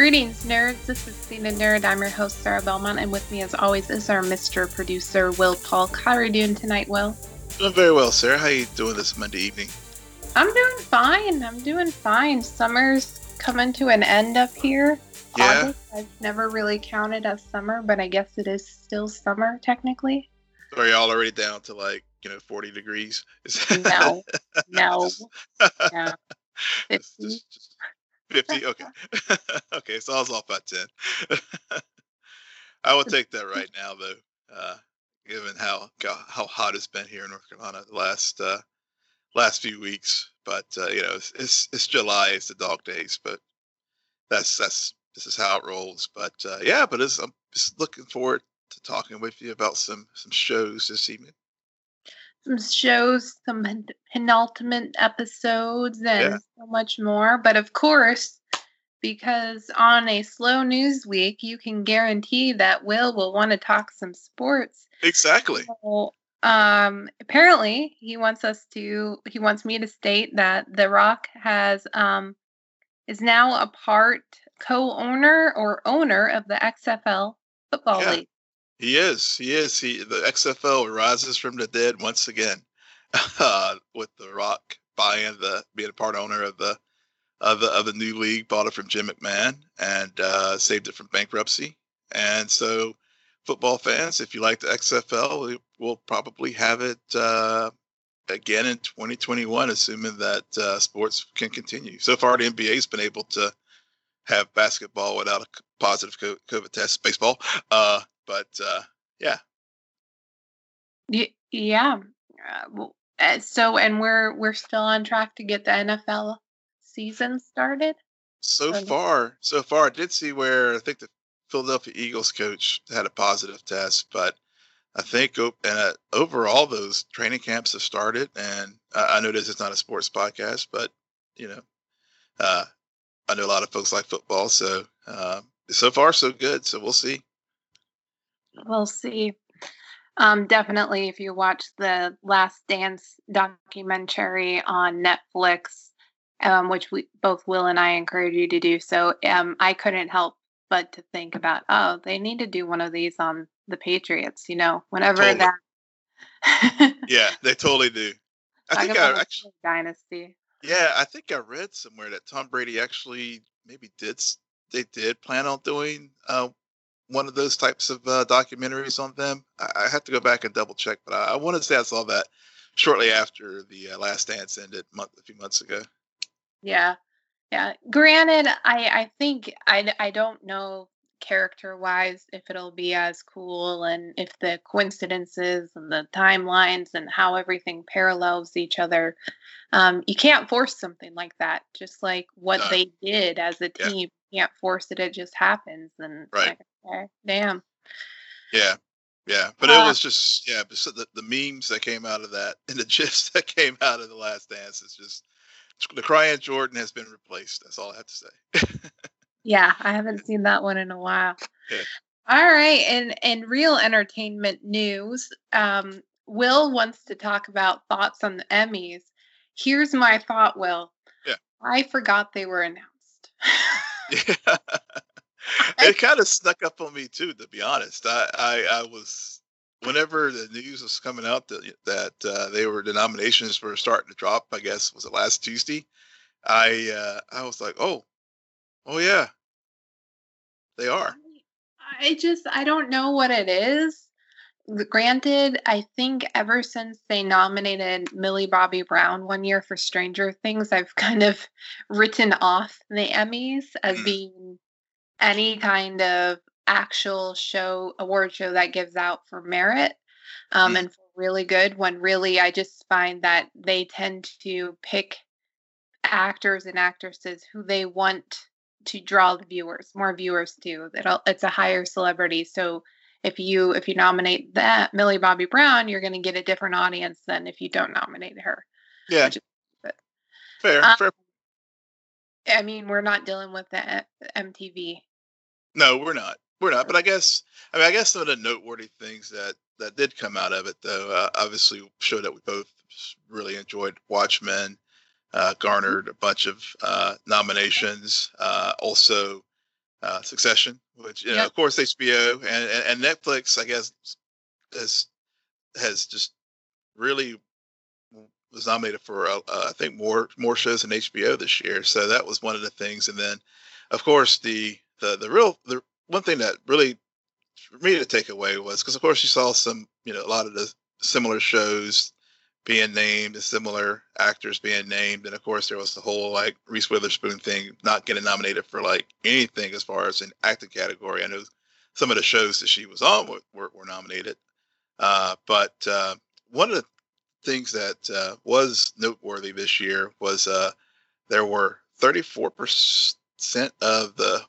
Greetings, nerds. This is Cena Nerd. I'm your host, Sarah Belmont, and with me, as always, is our Mr. Producer, Will Paul. How are you doing tonight, Will? Doing very well, Sarah. How are you doing this Monday evening? I'm doing fine. I'm doing fine. Summer's coming to an end up here. Yeah. August, I've never really counted as summer, but I guess it is still summer technically. Are y'all already down to like you know 40 degrees? No, no, just- just 50. Okay. okay. So I was off by 10. I will take that right now, though, uh, given how how hot it's been here in North Carolina the last uh, last few weeks. But uh, you know, it's, it's it's July, it's the dog days, but that's that's this is how it rolls. But uh, yeah, but it's, I'm just looking forward to talking with you about some some shows this evening. Some shows, some penultimate episodes, and Yeah. so much more. But of course, because on a slow news week, you can guarantee that Will will want to talk some sports. Exactly. So, um, apparently, he wants us to. He wants me to state that The Rock has um is now a part co-owner or owner of the XFL football Yeah. league. He is. He is. He the XFL rises from the dead once again, uh, with the Rock buying the being a part owner of the of the of the new league, bought it from Jim McMahon and uh, saved it from bankruptcy. And so, football fans, if you like the XFL, we will probably have it uh, again in 2021, assuming that uh, sports can continue. So far, the NBA's been able to have basketball without a positive COVID test, baseball. Uh, but uh, yeah, Y- yeah. Uh, well, uh, so, and we're we're still on track to get the NFL season started. so Okay. far, so far, I did see where I think the Philadelphia Eagles coach had a positive test, but I think uh, overall those training camps have started, and I, I know this is not a sports podcast, but you know, uh, I know a lot of folks like football, so uh, so far so good. So we'll see. We'll see. Um, definitely, if you watch the Last Dance documentary on Netflix, um, which we both Will and I encourage you to do so, um, I couldn't help but to think about, oh, they need to do one of these on the Patriots. You know, whenever Totally. that. Yeah, they totally do. I Talk think I actually. dynasty. Yeah, I think I read somewhere that Tom Brady actually maybe did they did plan on doing uh, one of those types of uh, documentaries on them. I, I have to go back and double check, but I, I want to say I saw that shortly after the uh, Last Dance ended month a few months ago. Yeah. Yeah. Granted, I I think I I don't know character wise if it'll be as cool and if the coincidences and the timelines and how everything parallels each other. Um, you can't force something like that. Just like what No. they did as a Yeah. team, you can't force it. It just happens. And Right. like, damn. Yeah, yeah, but it Uh, was just yeah, but so the, the memes that came out of that and the gifs that came out of the Last Dance is just the crying Jordan has been replaced. That's all I have to say. Yeah, I haven't seen that one in a while. Yeah. All right, and and real entertainment news, um, Will wants to talk about thoughts on the Emmys. Here's my thought, Will. Yeah. I forgot they were announced. Yeah. it kind of snuck up on me too, to be honest. I, I, I was whenever the news was coming out that that uh, they were the nominations were starting to drop. I guess was it last Tuesday. I uh, I was like, oh, oh yeah, they are. I just I don't know what it is. Granted, I think ever since they nominated Millie Bobby Brown one year for Stranger Things, I've kind of written off the Emmys as Mhm. being any kind of actual show award show that gives out for merit um, Mm. and for really good when really I just find that they tend to pick actors and actresses who they want to draw the viewers, more viewers to. That it's a higher celebrity. So if you if you nominate that Millie Bobby Brown, you're going to get a different audience than if you don't nominate her. Yeah, is fair, Um, fair. I mean, we're not dealing with the MTV. No, we're not. We're not. But I guess I mean I guess some of the noteworthy things that that did come out of it though uh, obviously showed that we both really enjoyed Watchmen. Uh, garnered a bunch of uh, nominations. Uh, also, uh, Succession, which you know, yep. of course HBO and, and, and Netflix, I guess, has has just really was nominated for uh, I think more more shows than HBO this year. So that was one of the things. And then, of course, the the the real the one thing that really for me to take away was because of course you saw some you know a lot of the similar shows being named, similar actors being named, and of course there was the whole like Reese Witherspoon thing not getting nominated for like anything as far as an acting category. I know some of the shows that she was on were, were, were nominated, uh, but uh, one of the things that uh, was noteworthy this year was uh, there were 34% of the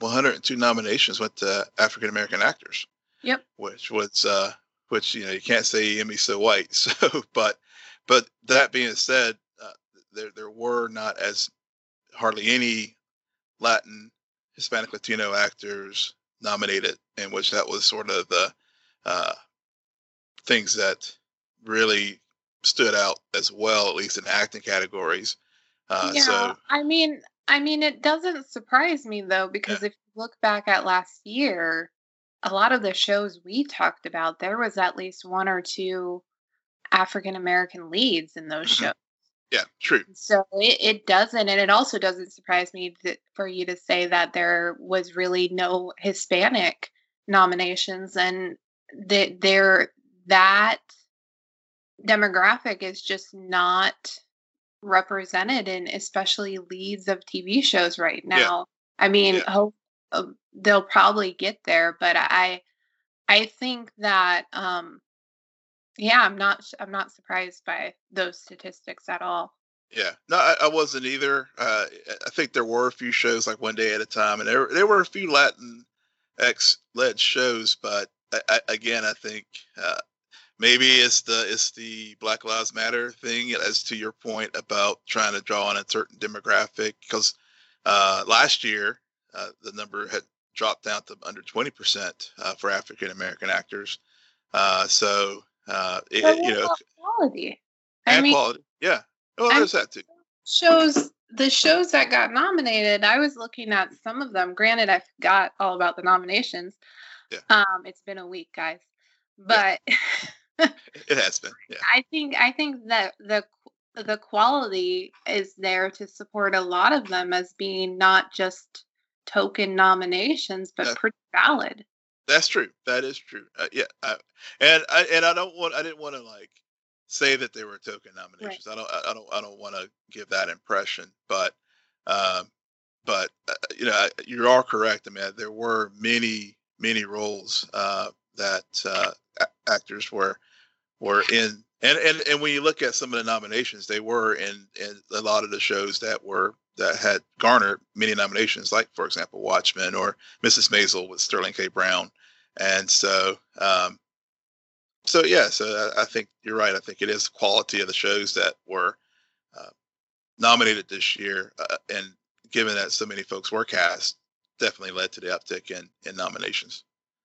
102 nominations went to African American actors. Yep. Which was uh, which you know you can't say Emmy so white. So, but but that being said, uh, there there were not as hardly any Latin, Hispanic, Latino actors nominated, in which that was sort of the uh, things that really stood out as well, at least in acting categories. Uh, yeah, so I mean, I mean, it doesn't surprise me though, because yeah. if you look back at last year, a lot of the shows we talked about, there was at least one or two African American leads in those mm-hmm. shows. Yeah, true. So it, it doesn't, and it also doesn't surprise me that for you to say that there was really no Hispanic nominations, and that there that demographic is just not represented in especially leads of TV shows right now. Yeah. I mean, yeah. They'll probably get there, but I I think that um yeah, I'm not I'm not surprised by those statistics at all. Yeah, no, I, I wasn't either. Uh, I think there were a few shows like One Day at a Time, and there there were a few Latin X led shows, but I, I, again, I think uh, maybe it's the it's the Black Lives Matter thing. As to your point about trying to draw on a certain demographic, because uh, last year uh, the number had dropped down to under 20% uh, for African American actors. Uh, so, uh, it, you know, quality. I mean, quality. Yeah. Well, there's that too. Shows the shows that got nominated. I was looking at some of them. Granted, I forgot all about the nominations. Yeah. Um, it's been a week, guys, but yeah. it has been. Yeah. I think I think that the the quality is there to support a lot of them as being not just token nominations, but pretty valid. That's true. That is true. Uh, yeah, I, and I and I don't want I didn't want to like say that they were token nominations. Right. I don't I don't I don't want to give that impression, but um, but uh, you know you are correct. I mean, there were many many roles uh, that uh, actors were were in, and and and when you look at some of the nominations, they were in in a lot of the shows that were that had garnered many nominations, like for example Watchmen or Mrs. Maisel with Sterling K. Brown, and so um, so yeah, so I, I, think you're right. I think it is the quality of the shows that were uh, nominated this year, uh, and given that so many folks were cast, definitely led to the uptick in in nominations.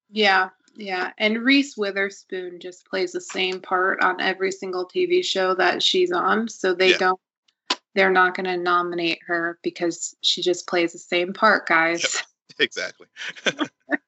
Yeah, yeah, and Reese Witherspoon just plays the same part on every single TV show that she's on, so they yeah. don't they're not going to nominate her because she just plays the same part, guys. Yep. Exactly. yeah,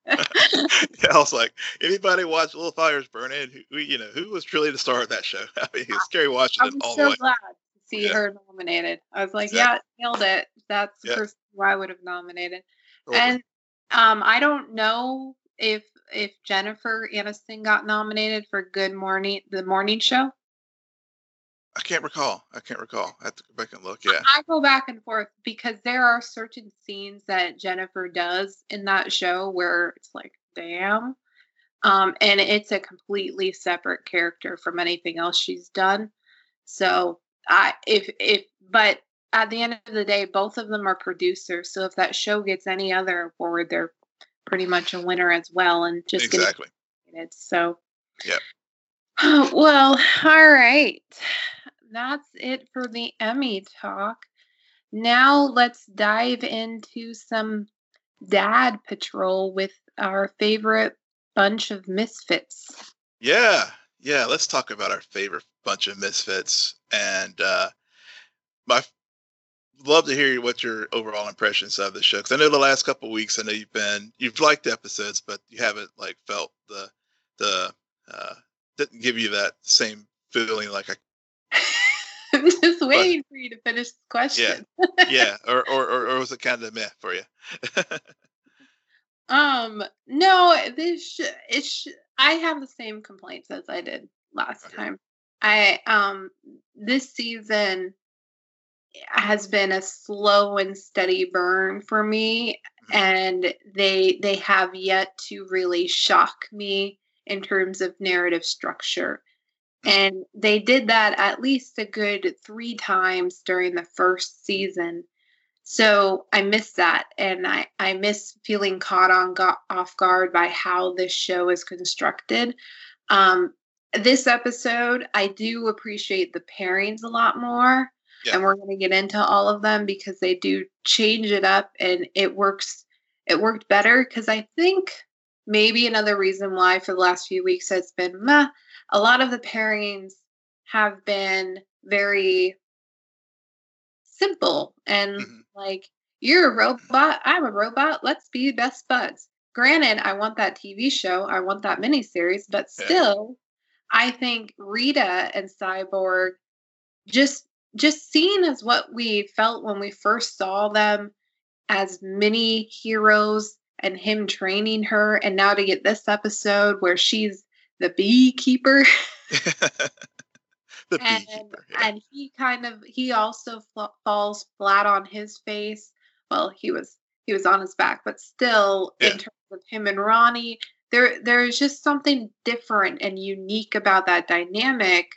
I was like, anybody watch Little Fires Burning? Who, you know, who was truly the star of that show? I mean, it's Kerry Washington all so the way. glad to see yeah. her nominated. I was like, exactly. yeah, nailed it. That's the yeah. person who I would have nominated. Totally. And um, I don't know if if Jennifer Aniston got nominated for Good Morning, the morning show. I can't recall. I can't recall. I have to go back and look. Yeah. I go back and forth because there are certain scenes that Jennifer does in that show where it's like, damn. Um, and it's a completely separate character from anything else she's done. So I if if but at the end of the day, both of them are producers. So if that show gets any other award, they're pretty much a winner as well. And just exactly. Getting so yeah. Well, all right that's it for the Emmy talk. Now let's dive into some dad patrol with our favorite bunch of misfits. Yeah, yeah. Let's talk about our favorite bunch of misfits. And uh, my love to hear what your overall impressions of the show. Because I know the last couple weeks, I know you've been you've liked the episodes, but you haven't like felt the the uh, didn't give you that same feeling like I. I'm just waiting but, for you to finish the question. Yeah, yeah, or, or or or was it kind of meh for you? um, no, this sh- it sh- I have the same complaints as I did last okay. time. I um this season has been a slow and steady burn for me mm-hmm. and they they have yet to really shock me in terms of narrative structure. And they did that at least a good 3 times during the first season so i miss that and i i miss feeling caught on got off guard by how this show is constructed um this episode i do appreciate the pairings a lot more yeah. and we're going to get into all of them because they do change it up and it works it worked better because i think maybe another reason why for the last few weeks it's been meh, a lot of the pairings have been very simple and mm-hmm. like you're a robot i'm a robot let's be best buds granted i want that tv show i want that miniseries but still yeah. i think rita and cyborg just just seen as what we felt when we first saw them as mini heroes and him training her and now to get this episode where she's the beekeeper the and, beekeeper yeah. and he kind of he also fl- falls flat on his face well he was he was on his back but still yeah. in terms of him and ronnie there there's just something different and unique about that dynamic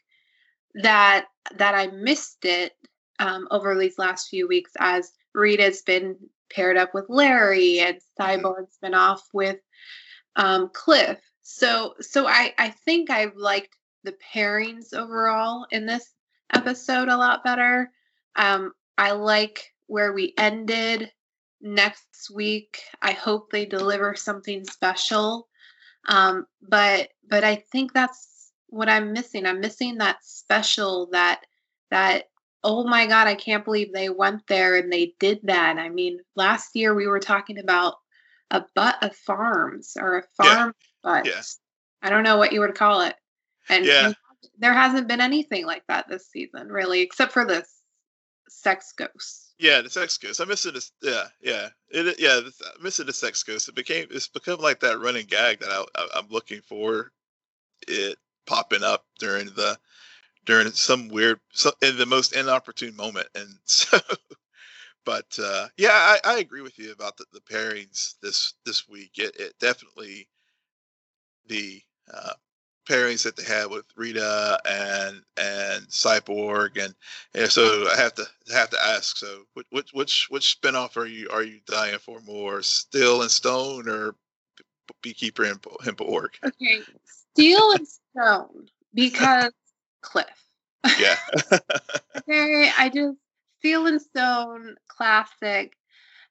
that that I missed it um, over these last few weeks as Rita's been paired up with Larry and mm-hmm. Cyborg's been off with um, Cliff. So so I I think I've liked the pairings overall in this episode a lot better. Um, I like where we ended next week. I hope they deliver something special. Um, but but I think that's what I'm missing. I'm missing that special that that oh my god, I can't believe they went there and they did that. I mean, last year we were talking about a butt of farms or a farm yeah. butt. Yeah. I don't know what you would call it. And, yeah. there hasn't been anything like that this season, really, except for this sex ghost. Yeah, the sex ghost. I'm missing this. Yeah, yeah, it. Yeah, I'm missing the sex ghost. It became. It's become like that running gag that I, I, I'm looking for. It popping up during the during some weird so, in the most inopportune moment. And so but uh, yeah I, I, agree with you about the, the pairings this this week. It, it definitely the uh, pairings that they had with Rita and and Cyborg and, and so I have to have to ask so which which which spinoff are you are you dying for? More Steel and Stone or Beekeeper and Hemp.org? Okay, Steel and Stone because Cliff. Yeah. okay, I just Steel and Stone classic.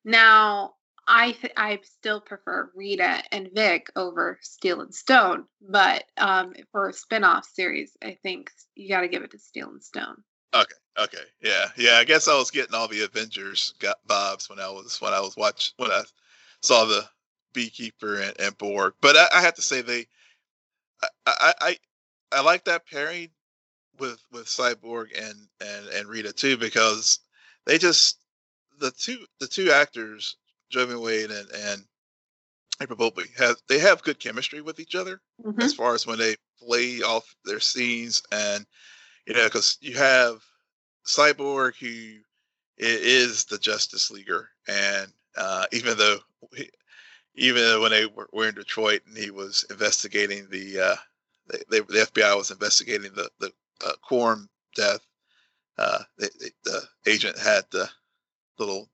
Now, I th- I still prefer Rita and Vic over Steel and Stone, but um, for a spin-off series, I think you got to give it to Steel and Stone. Okay, okay, yeah, yeah. I guess I was getting all the Avengers got vibes when I was when I was watch when I saw the Beekeeper and, and Borg, but I, I have to say they I, I I like that pairing with with Cyborg and and and Rita too because they just the two the two actors Joivan Wade and and April Bowlby have they have good chemistry with each other mm-hmm. as far as when they play off their scenes and you know because you have Cyborg who is the Justice Leaguer and uh, even though he, even when they were, were in Detroit and he was investigating the uh, they, they, the FBI was investigating the the uh, Quorum death. Uh, they, they, the agent had the little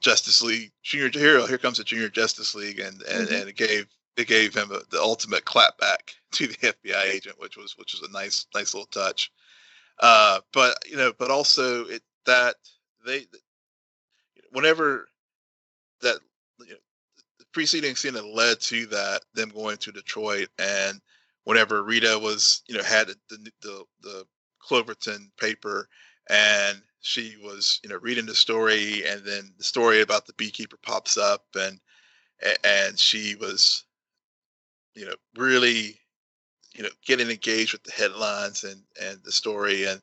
Justice League Junior Hero. Here comes the Junior Justice League, and and, mm-hmm. and it gave it gave him a, the ultimate clapback to the FBI agent, which was which was a nice nice little touch. Uh, but you know, but also it that they whenever that you know, the preceding scene that led to that them going to Detroit and whenever Rita was, you know, had the the, the Cloverton paper and she was you know reading the story and then the story about the beekeeper pops up and and she was you know really you know getting engaged with the headlines and and the story and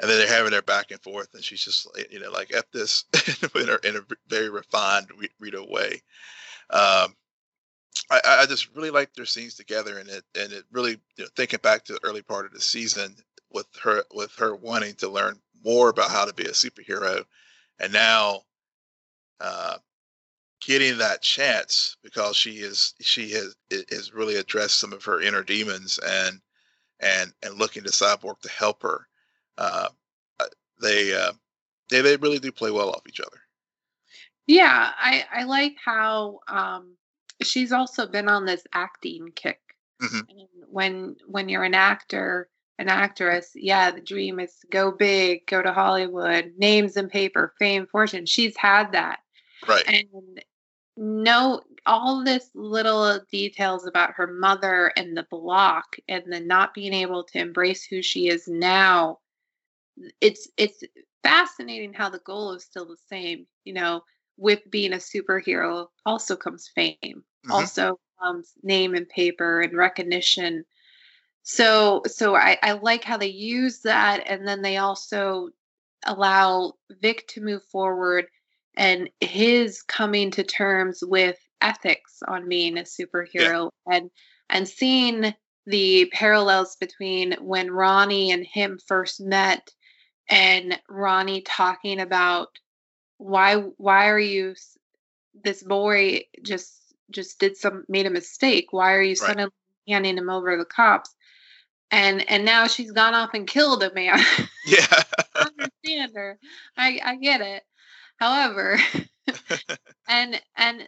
and then they're having their back and forth and she's just you know like at this in, a, in a very refined Rita way. Um I, I just really like their scenes together and it and it really you know, thinking back to the early part of the season with her with her wanting to learn more about how to be a superhero and now uh, getting that chance because she is she has has really addressed some of her inner demons and and and looking to cyborg to help her. Uh, uh they uh, they they really do play well off each other. Yeah i i like how um she's also been on this acting kick mm-hmm. when when you're an actor an actress, yeah, the dream is go big, go to Hollywood, names and paper, fame, fortune. She's had that. Right. And no all this little details about her mother and the block and the not being able to embrace who she is now. It's it's fascinating how the goal is still the same. You know, with being a superhero also comes fame, mm-hmm. also comes name and paper and recognition so so I, I like how they use that and then they also allow Vic to move forward and his coming to terms with ethics on being a superhero yeah. and and seeing the parallels between when Ronnie and him first met and Ronnie talking about why why are you this boy just just did some made a mistake why are you right. suddenly handing him over to the cops and and now she's gone off and killed a man. Yeah, I understand her. I I get it. However, and and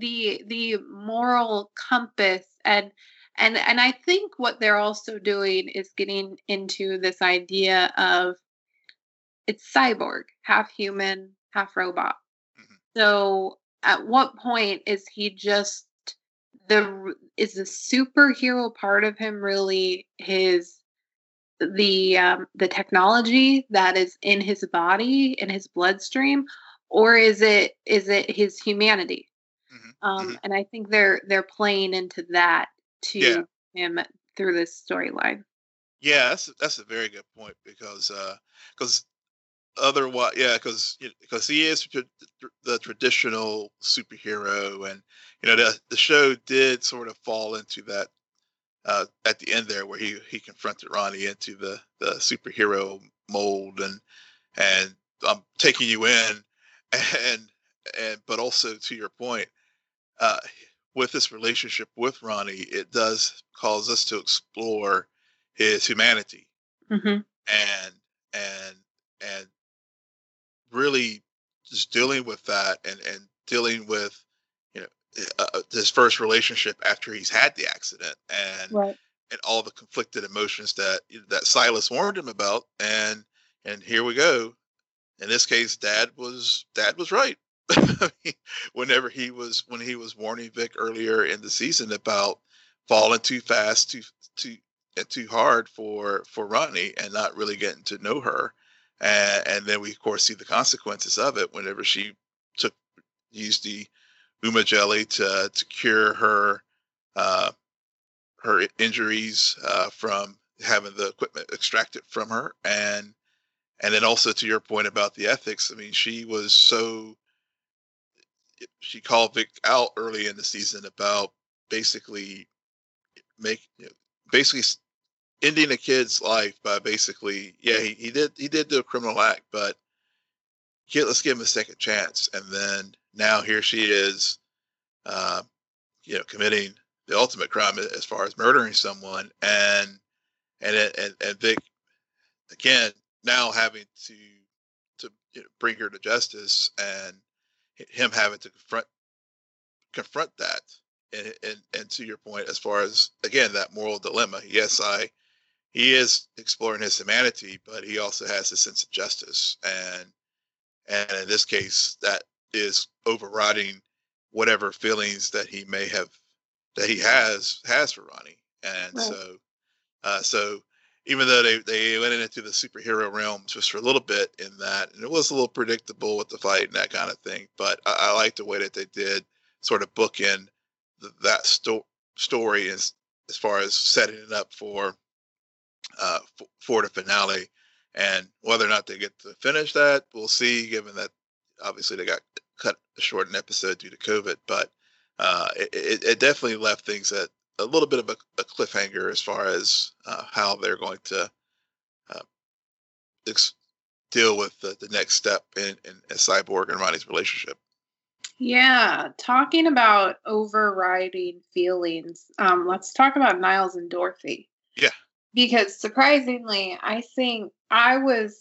the the moral compass and and and I think what they're also doing is getting into this idea of it's cyborg, half human, half robot. Mm-hmm. So at what point is he just the is the superhero part of him really his the um, the technology that is in his body in his bloodstream or is it is it his humanity mm-hmm. Um, mm-hmm. and i think they're they're playing into that to yeah. him through this storyline yeah that's that's a very good point because uh because otherwise yeah because because he is the traditional superhero and you know the, the show did sort of fall into that uh, at the end there where he he confronted ronnie into the the superhero mold and and i'm taking you in and and but also to your point uh, with this relationship with ronnie it does cause us to explore his humanity mm-hmm. and and and really just dealing with that and and dealing with you know uh, uh, his first relationship after he's had the accident and right. and all the conflicted emotions that that Silas warned him about and and here we go in this case dad was dad was right whenever he was when he was warning Vic earlier in the season about falling too fast too too too hard for for Ronnie and not really getting to know her and, and then we of course see the consequences of it whenever she took used the Uma jelly to to cure her uh, her injuries uh, from having the equipment extracted from her, and and then also to your point about the ethics. I mean, she was so she called Vic out early in the season about basically make you know, basically ending a kid's life by basically, yeah, he, he did he did do a criminal act, but kid, let's give him a second chance. And then now here she is, uh, you know, committing the ultimate crime as far as murdering someone, and and and and Vic again now having to to you know, bring her to justice, and him having to confront confront that. And, and and to your point, as far as again that moral dilemma, yes, I he is exploring his humanity, but he also has a sense of justice, and and in this case, that is overriding whatever feelings that he may have that he has has for Ronnie, and right. so uh, so even though they, they went into the superhero realm just for a little bit in that, and it was a little predictable with the fight and that kind of thing. But I, I like the way that they did sort of bookend the, that sto- story as as far as setting it up for uh, f- for the finale. And whether or not they get to finish that, we'll see. Given that obviously they got cut short an episode due to COVID, but uh, it, it, definitely left things at a little bit of a, a cliffhanger as far as uh, how they're going to uh, ex- deal with the, the next step in, in, in Cyborg and Ronnie's relationship. Yeah, talking about overriding feelings. Um, let's talk about Niles and Dorothy. Yeah. Because surprisingly, I think I was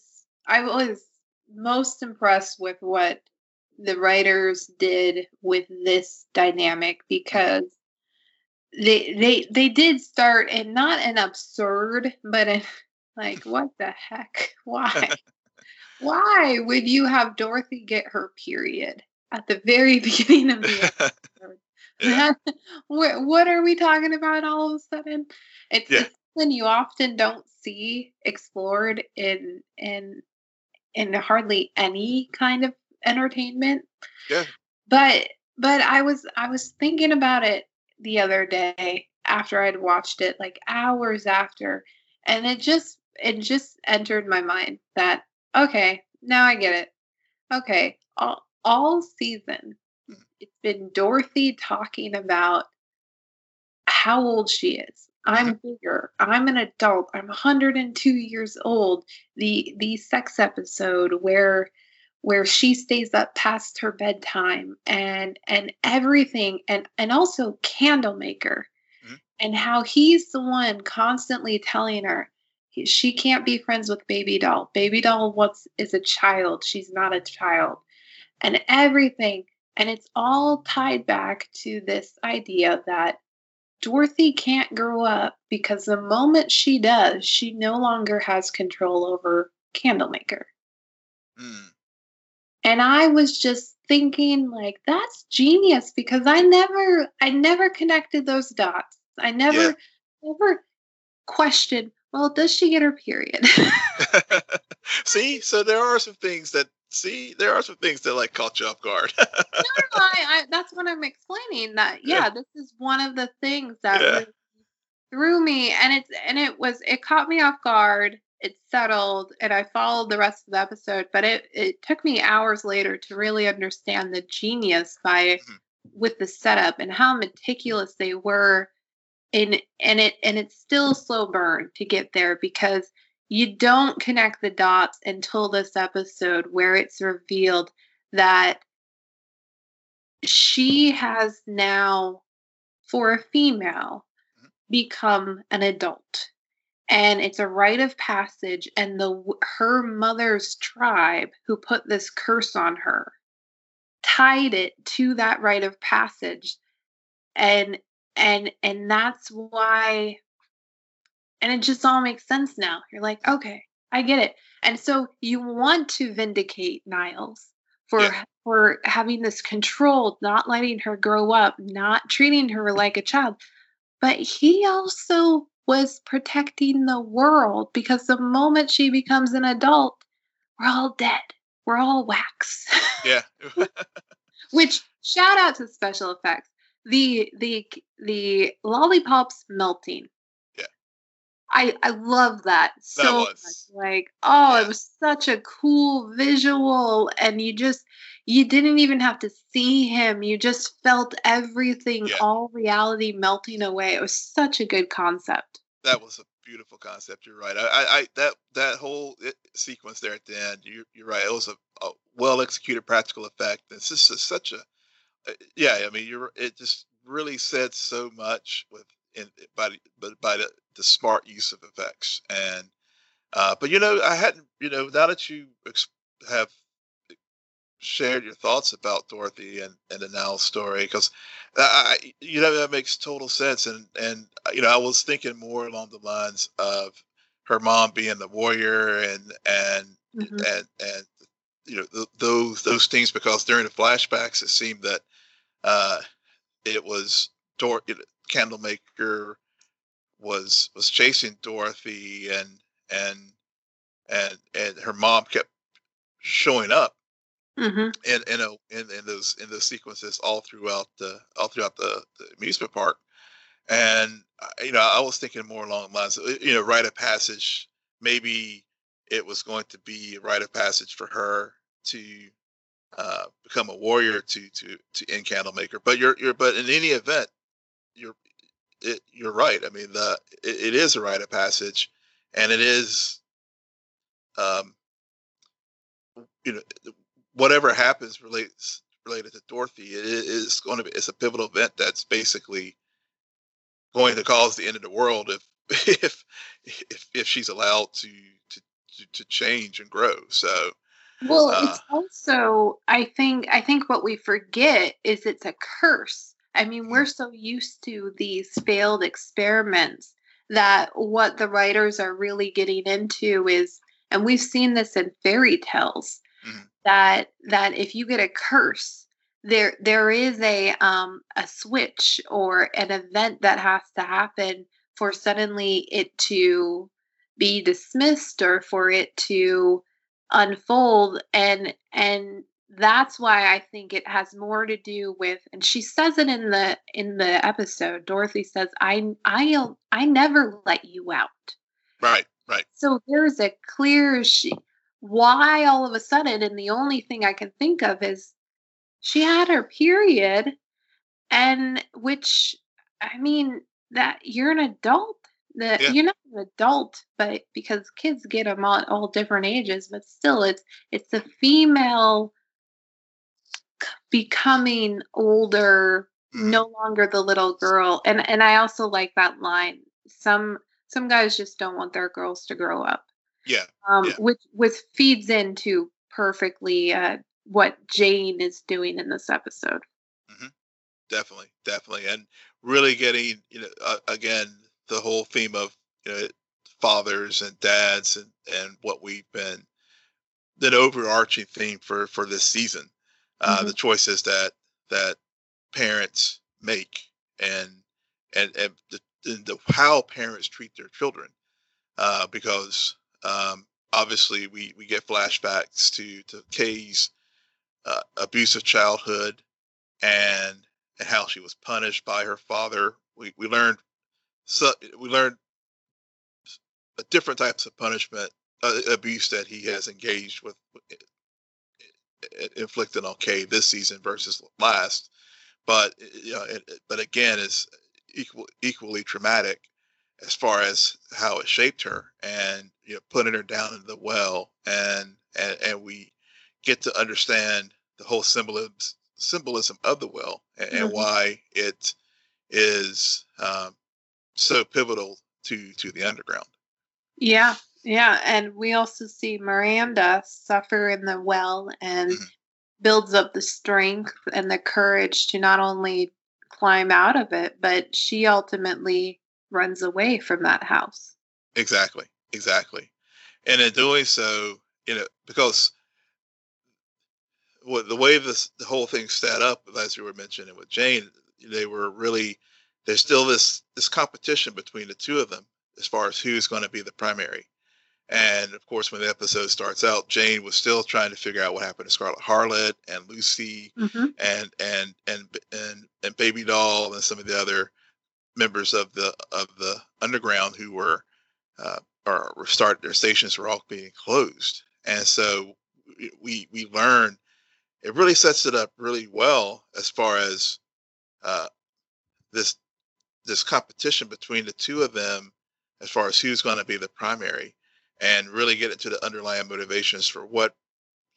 I was most impressed with what the writers did with this dynamic because they they they did start in not an absurd but in like what the heck why why would you have dorothy get her period at the very beginning of the episode yeah. what, what are we talking about all of a sudden it's, yeah. it's something you often don't see explored in in in hardly any kind of entertainment. Yeah. But but I was I was thinking about it the other day after I'd watched it like hours after and it just it just entered my mind that okay, now I get it. Okay, all all season hmm. it's been Dorothy talking about how old she is. I'm bigger. I'm an adult. I'm 102 years old. The the sex episode where where she stays up past her bedtime and and everything and and also candlemaker mm-hmm. and how he's the one constantly telling her she can't be friends with baby doll baby doll what's is a child she's not a child and everything and it's all tied back to this idea that Dorothy can't grow up because the moment she does, she no longer has control over Candlemaker. Mm. And I was just thinking like that's genius because I never I never connected those dots. I never yeah. never questioned, well, does she get her period? See, so there are some things that see, there are some things that like caught you off guard. no, I, I, that's what I'm explaining. That yeah, yeah, this is one of the things that yeah. threw me, and it's and it was it caught me off guard it settled and I followed the rest of the episode, but it, it took me hours later to really understand the genius by mm-hmm. with the setup and how meticulous they were in and it and it's still slow burn to get there because you don't connect the dots until this episode where it's revealed that she has now for a female become an adult. And it's a rite of passage and the her mother's tribe who put this curse on her tied it to that rite of passage. And and and that's why and it just all makes sense now you're like okay i get it and so you want to vindicate niles for yeah. for having this control not letting her grow up not treating her like a child but he also was protecting the world because the moment she becomes an adult, we're all dead. We're all wax. Yeah. Which shout out to special effects. The the the lollipops melting. I I love that so that much. Like, oh, yeah. it was such a cool visual and you just you didn't even have to see him. You just felt everything, yeah. all reality melting away. It was such a good concept. That was a beautiful concept. You're right. I, I, that that whole eh, sequence there at the end. You, you're right. It was a, a well executed practical effect. It's just a, such a, eh, yeah. I mean, you're. It just really said so much with in by the, by the, the smart use of effects and. Uh, but you know, I hadn't. You know, now that you ex- have shared your thoughts about Dorothy and, and the Now story because I, you know, that makes total sense. And, and, you know, I was thinking more along the lines of her mom being the warrior and, and, mm-hmm. and, and, you know, th- those, those things, because during the flashbacks, it seemed that, uh, it was Dor- Candlemaker was was chasing Dorothy and and and and her mom kept showing up Mm-hmm. in in, a, in in those in those sequences all throughout the all throughout the, the amusement park and uh, you know I was thinking more along the lines of you know rite of passage maybe it was going to be a rite of passage for her to uh, become a warrior to to to end Candlemaker but you're you're but in any event you're it, you're right I mean the it, it is a rite of passage and it is um you know whatever happens relates related to Dorothy, it is going to be it's a pivotal event that's basically going to cause the end of the world if if if, if she's allowed to, to to to change and grow. So well, uh, it's also I think I think what we forget is it's a curse. I mean, we're mm-hmm. so used to these failed experiments that what the writers are really getting into is and we've seen this in fairy tales mm-hmm that that if you get a curse there there is a um a switch or an event that has to happen for suddenly it to be dismissed or for it to unfold and and that's why i think it has more to do with and she says it in the in the episode dorothy says i i i never let you out right right so there's a clear she why all of a sudden and the only thing i can think of is she had her period and which i mean that you're an adult that yeah. you're not an adult but because kids get them at all different ages but still it's it's the female becoming older mm-hmm. no longer the little girl and and i also like that line some some guys just don't want their girls to grow up yeah. Um, yeah. which which feeds into perfectly uh, what Jane is doing in this episode. Mm-hmm. Definitely, definitely, and really getting you know uh, again the whole theme of you know fathers and dads and and what we've been that overarching theme for for this season uh mm-hmm. the choices that that parents make and and and the, the how parents treat their children uh because um, obviously, we we get flashbacks to to Kay's uh, abusive childhood and and how she was punished by her father. We we learned so we learned different types of punishment uh, abuse that he has engaged with inflicted on Kay this season versus last. But you know, it, but again, it's equal equally traumatic as far as how it shaped her and you know putting her down in the well and and, and we get to understand the whole symbolism symbolism of the well and, mm-hmm. and why it is um, so pivotal to to the underground yeah yeah and we also see miranda suffer in the well and mm-hmm. builds up the strength and the courage to not only climb out of it but she ultimately runs away from that house. Exactly, exactly. And in doing so, you know, because what the way this the whole thing set up, as you were mentioning with Jane, they were really there's still this this competition between the two of them as far as who's going to be the primary. And of course, when the episode starts out, Jane was still trying to figure out what happened to Scarlet Harlot and Lucy mm-hmm. and and and and and Baby Doll and some of the other members of the of the underground who were uh, or start their stations were all being closed, and so we we learn it really sets it up really well as far as uh, this this competition between the two of them as far as who's going to be the primary and really get into the underlying motivations for what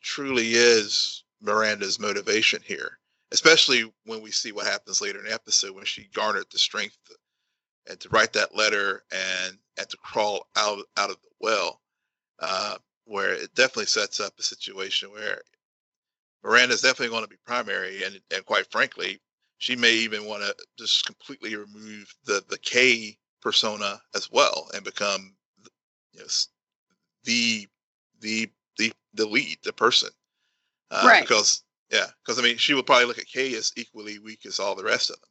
truly is Miranda's motivation here especially when we see what happens later in the episode when she garnered the strength and to write that letter and and to crawl out out of the well, uh, where it definitely sets up a situation where Miranda is definitely going to be primary, and and quite frankly, she may even want to just completely remove the the Kay persona as well and become you know, the the the the lead, the person, uh, right? Because yeah, because I mean, she would probably look at Kay as equally weak as all the rest of them.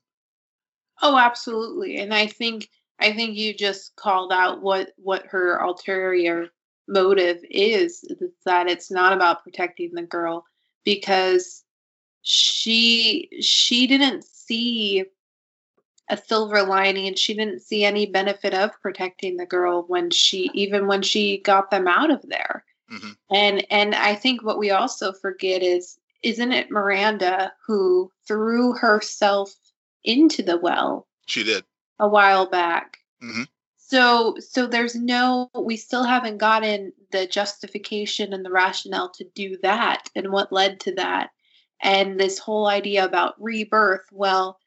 Oh, absolutely. And I think I think you just called out what what her ulterior motive is, is that it's not about protecting the girl because she she didn't see a silver lining and she didn't see any benefit of protecting the girl when she even when she got them out of there mm-hmm. and and i think what we also forget is isn't it miranda who threw herself into the well she did a while back mm-hmm. so so there's no we still haven't gotten the justification and the rationale to do that and what led to that and this whole idea about rebirth well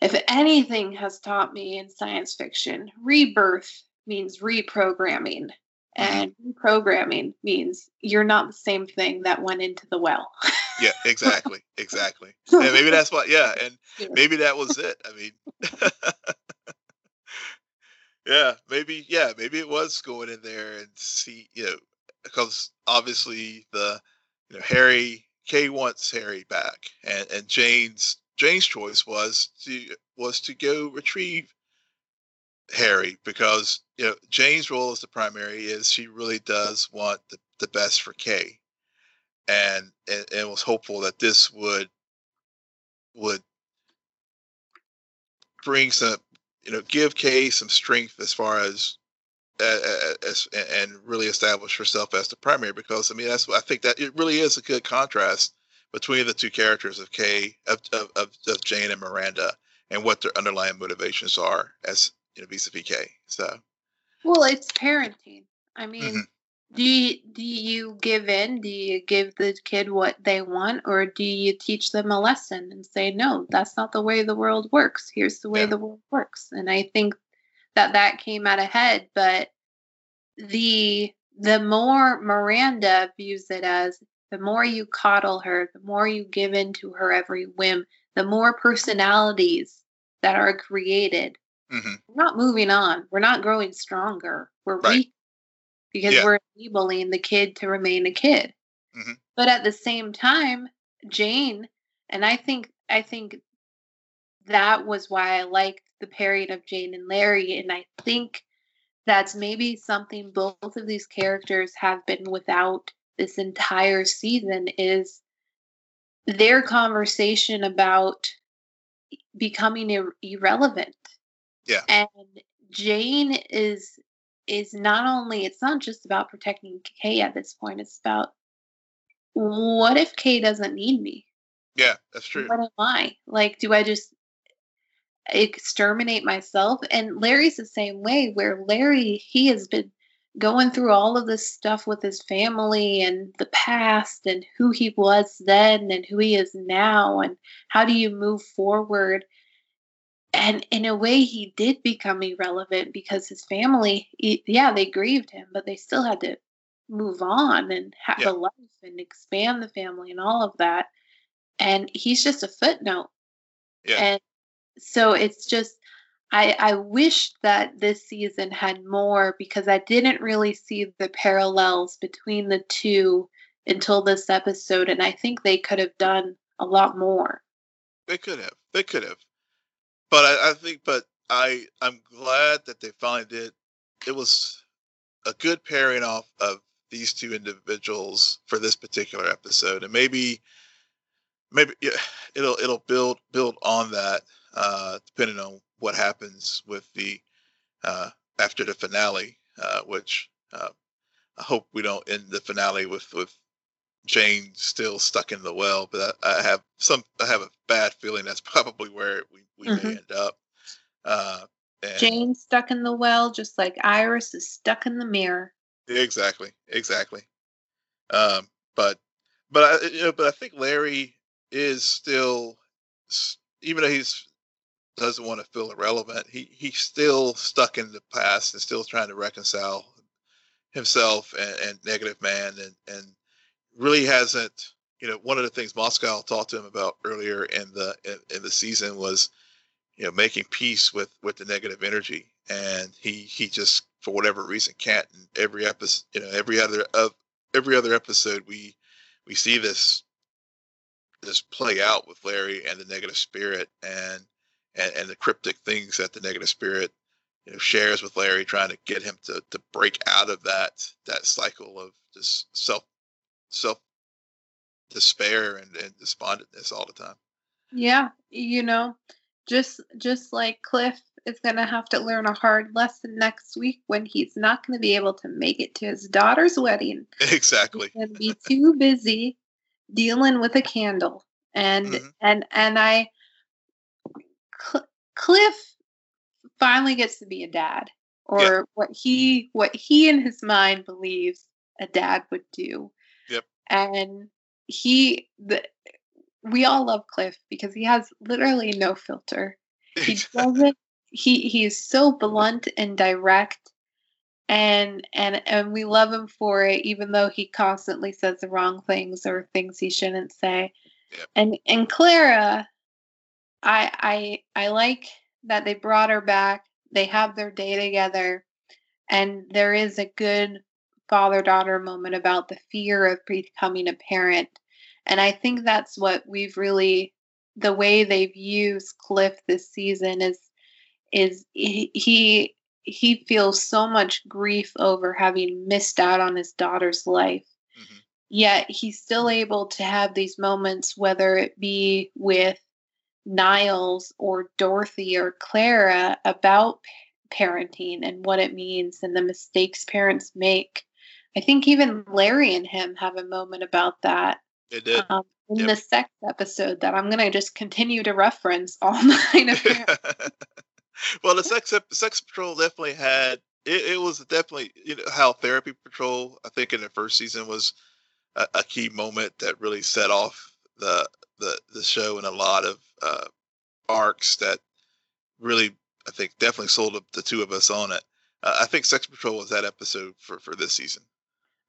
if anything has taught me in science fiction, rebirth means reprogramming. Mm-hmm. And reprogramming means you're not the same thing that went into the well. yeah, exactly. Exactly. And maybe that's what, yeah. And maybe that was it. I mean, yeah, maybe, yeah, maybe it was going in there and see, you know, because obviously the, you know, Harry, Kay wants Harry back and, and Jane's Jane's choice was to was to go retrieve Harry because you know Jane's role as the primary is she really does want the, the best for Kay, and, and and was hopeful that this would would bring some you know give Kay some strength as far as as, and really establish herself as the primary because I mean that's I think that it really is a good contrast between the two characters of Kay of, of, of, of Jane and Miranda and what their underlying motivations are as you know vis-a-vis Kay. So well it's parenting. I mean mm-hmm. do you do you give in? Do you give the kid what they want or do you teach them a lesson and say no, that's not the way the world works. Here's the way yeah. the world works. And I think that that came out ahead, but the the more Miranda views it as the more you coddle her, the more you give in to her every whim, the more personalities that are created. Mm-hmm. We're not moving on. We're not growing stronger. We're right. weak because yeah. we're enabling the kid to remain a kid. Mm-hmm. But at the same time, Jane, and I think I think that was why I liked the pairing of Jane and Larry, and I think that's maybe something both of these characters have been without this entire season is their conversation about becoming ir- irrelevant. Yeah. And Jane is is not only it's not just about protecting Kay at this point, it's about what if Kay doesn't need me? Yeah, that's true. What am I? Like, do I just exterminate myself? And Larry's the same way, where Larry, he has been going through all of this stuff with his family and the past and who he was then and who he is now and how do you move forward and in a way he did become irrelevant because his family yeah they grieved him but they still had to move on and have yeah. a life and expand the family and all of that and he's just a footnote yeah. and so it's just I, I wish that this season had more because I didn't really see the parallels between the two until this episode, and I think they could have done a lot more. They could have. They could have. But I, I think, but I, I'm glad that they finally did. It was a good pairing off of these two individuals for this particular episode, and maybe, maybe it'll it'll build build on that uh, depending on what happens with the uh, after the finale, uh, which uh, I hope we don't end the finale with with Jane still stuck in the well. But I, I have some I have a bad feeling that's probably where we, we mm-hmm. may end up. Uh, Jane stuck in the well, just like Iris is stuck in the mirror. Exactly, exactly. Um, but but I you know, but I think Larry is still even though he's doesn't want to feel irrelevant. He he's still stuck in the past and still trying to reconcile himself and, and Negative Man and and really hasn't. You know, one of the things Moscow talked to him about earlier in the in, in the season was, you know, making peace with with the negative energy, and he he just for whatever reason can't. And every episode, you know, every other of every other episode, we we see this this play out with Larry and the negative spirit, and and, and the cryptic things that the negative spirit you know shares with Larry, trying to get him to to break out of that that cycle of just self self despair and, and despondentness all the time. Yeah, you know, just just like Cliff is going to have to learn a hard lesson next week when he's not going to be able to make it to his daughter's wedding. Exactly. And be too busy dealing with a candle. And mm-hmm. and and I Cl- Cliff finally gets to be a dad or yeah. what he what he in his mind believes a dad would do. Yep. And he the we all love Cliff because he has literally no filter. He doesn't he he is so blunt and direct and and and we love him for it even though he constantly says the wrong things or things he shouldn't say. Yep. And and Clara I I I like that they brought her back. They have their day together and there is a good father daughter moment about the fear of becoming a parent and I think that's what we've really the way they've used Cliff this season is is he he, feels so much grief over having missed out on his daughter's life. Mm-hmm. Yet he's still able to have these moments, whether it be with Niles or Dorothy or Clara, about parenting and what it means and the mistakes parents make. I think even Larry and him have a moment about that. It did. Um, in yep. the sex episode that I'm going to just continue to reference all night. well, the sex sex patrol definitely had it, it, was definitely you know how therapy patrol I think in the first season was a, a key moment that really set off the the the show and a lot of uh, arcs that really I think definitely sold the, the two of us on it. Uh, I think Sex Patrol was that episode for for this season.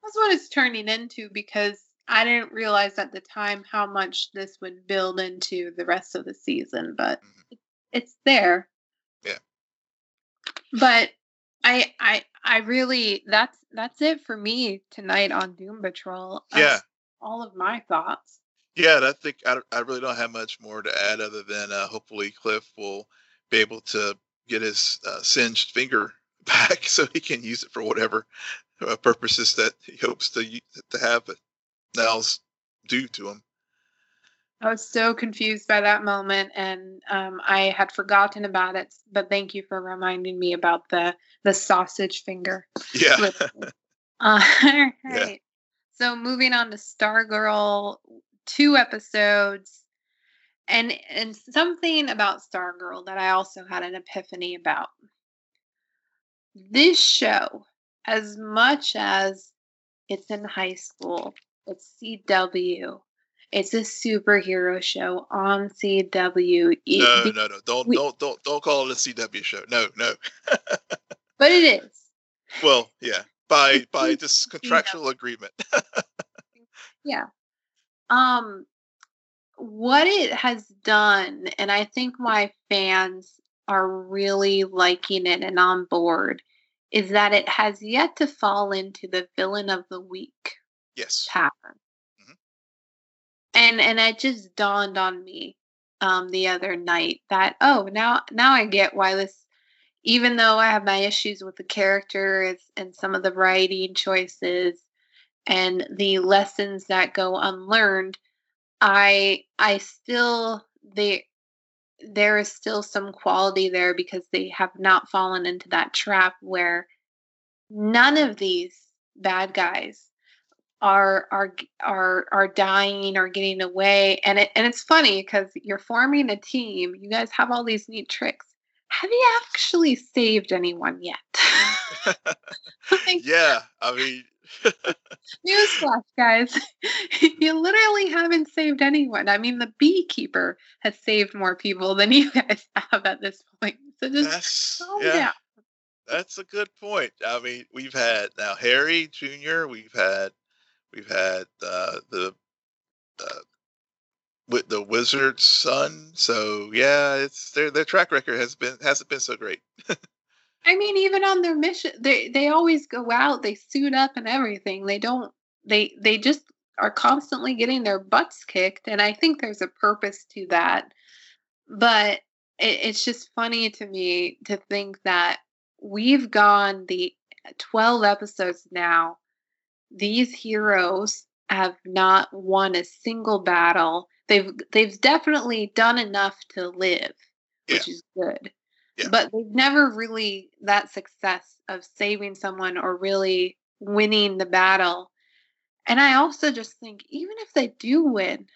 That's what it's turning into because I didn't realize at the time how much this would build into the rest of the season, but mm-hmm. it's there. Yeah. But I I I really that's that's it for me tonight on Doom Patrol. Yeah. All of my thoughts. Yeah, I think I, I really don't have much more to add other than uh, hopefully Cliff will be able to get his uh, singed finger back so he can use it for whatever uh, purposes that he hopes to to have it Niles due to him. I was so confused by that moment, and um, I had forgotten about it. But thank you for reminding me about the the sausage finger. Yeah. uh, all right. Yeah. So moving on to Stargirl, two episodes, and and something about Stargirl that I also had an epiphany about. This show, as much as it's in high school, it's CW. It's a superhero show on CW. No, no, no. Don't we, don't don't don't call it a CW show. No, no. but it is. Well, yeah. By by this contractual agreement. yeah. Um what it has done, and I think why fans are really liking it and on board, is that it has yet to fall into the villain of the week yes pattern. Mm-hmm. And and it just dawned on me um, the other night that oh now now I get why this even though I have my issues with the characters and some of the writing choices and the lessons that go unlearned, I I still they there is still some quality there because they have not fallen into that trap where none of these bad guys are are are are dying or getting away. And it and it's funny because you're forming a team you guys have all these neat tricks. Have you actually saved anyone yet? Like, yeah i mean newsflash guys you literally haven't saved anyone i mean the beekeeper has saved more people than you guys have at this point so just that's, calm yeah. down that's a good point i mean we've had now harry jr we've had We've had uh, the uh, with the Wizard's son. So yeah, it's their their track record has been hasn't been so great. I mean, even on their mission, they they always go out, they suit up and everything. They don't they they just are constantly getting their butts kicked, and I think there's a purpose to that. But it, it's just funny to me to think that we've gone the 12 episodes now. These heroes have not won a single battle. They've they've definitely done enough to live, which yeah. is good. Yeah. But they've never really that success of saving someone or really winning the battle. And I also just think even if they do win,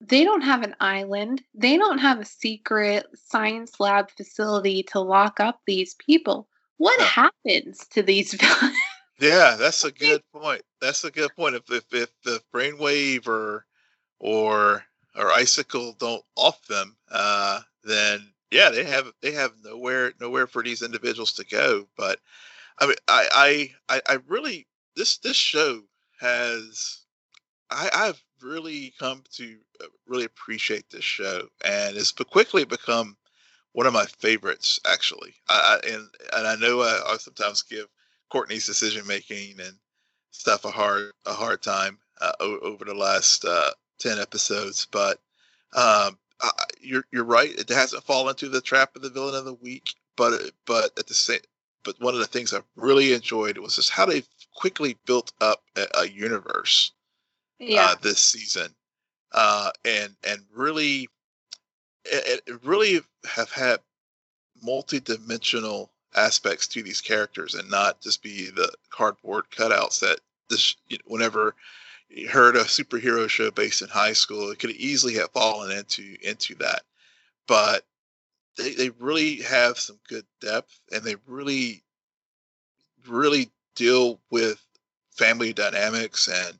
they don't have an island. They don't have a secret science lab facility to lock up these people. What yeah. happens to these villains? Yeah, that's a good point. That's a good point. If if, if the brainwave or or or icicle don't off them, uh, then yeah, they have they have nowhere nowhere for these individuals to go. But I mean, I I I really this this show has I I've really come to uh, really appreciate this show, and it's quickly become one of my favorites actually. I, I and and I know I, I sometimes give Courtney's decision making and stuff a hard a hard time uh, over the last uh, ten episodes, but um, you're you're right. It hasn't fallen into the trap of the villain of the week, but but at the same but one of the things I really enjoyed was just how they quickly built up a, a universe uh, yeah. uh, this season, uh, and and really, it, it really have had multi-dimensional aspects to these characters and not just be the cardboard cutouts that this you know, whenever heard a superhero show based in high school it could easily have fallen into into that but they, they really have some good depth and they really really deal with family dynamics and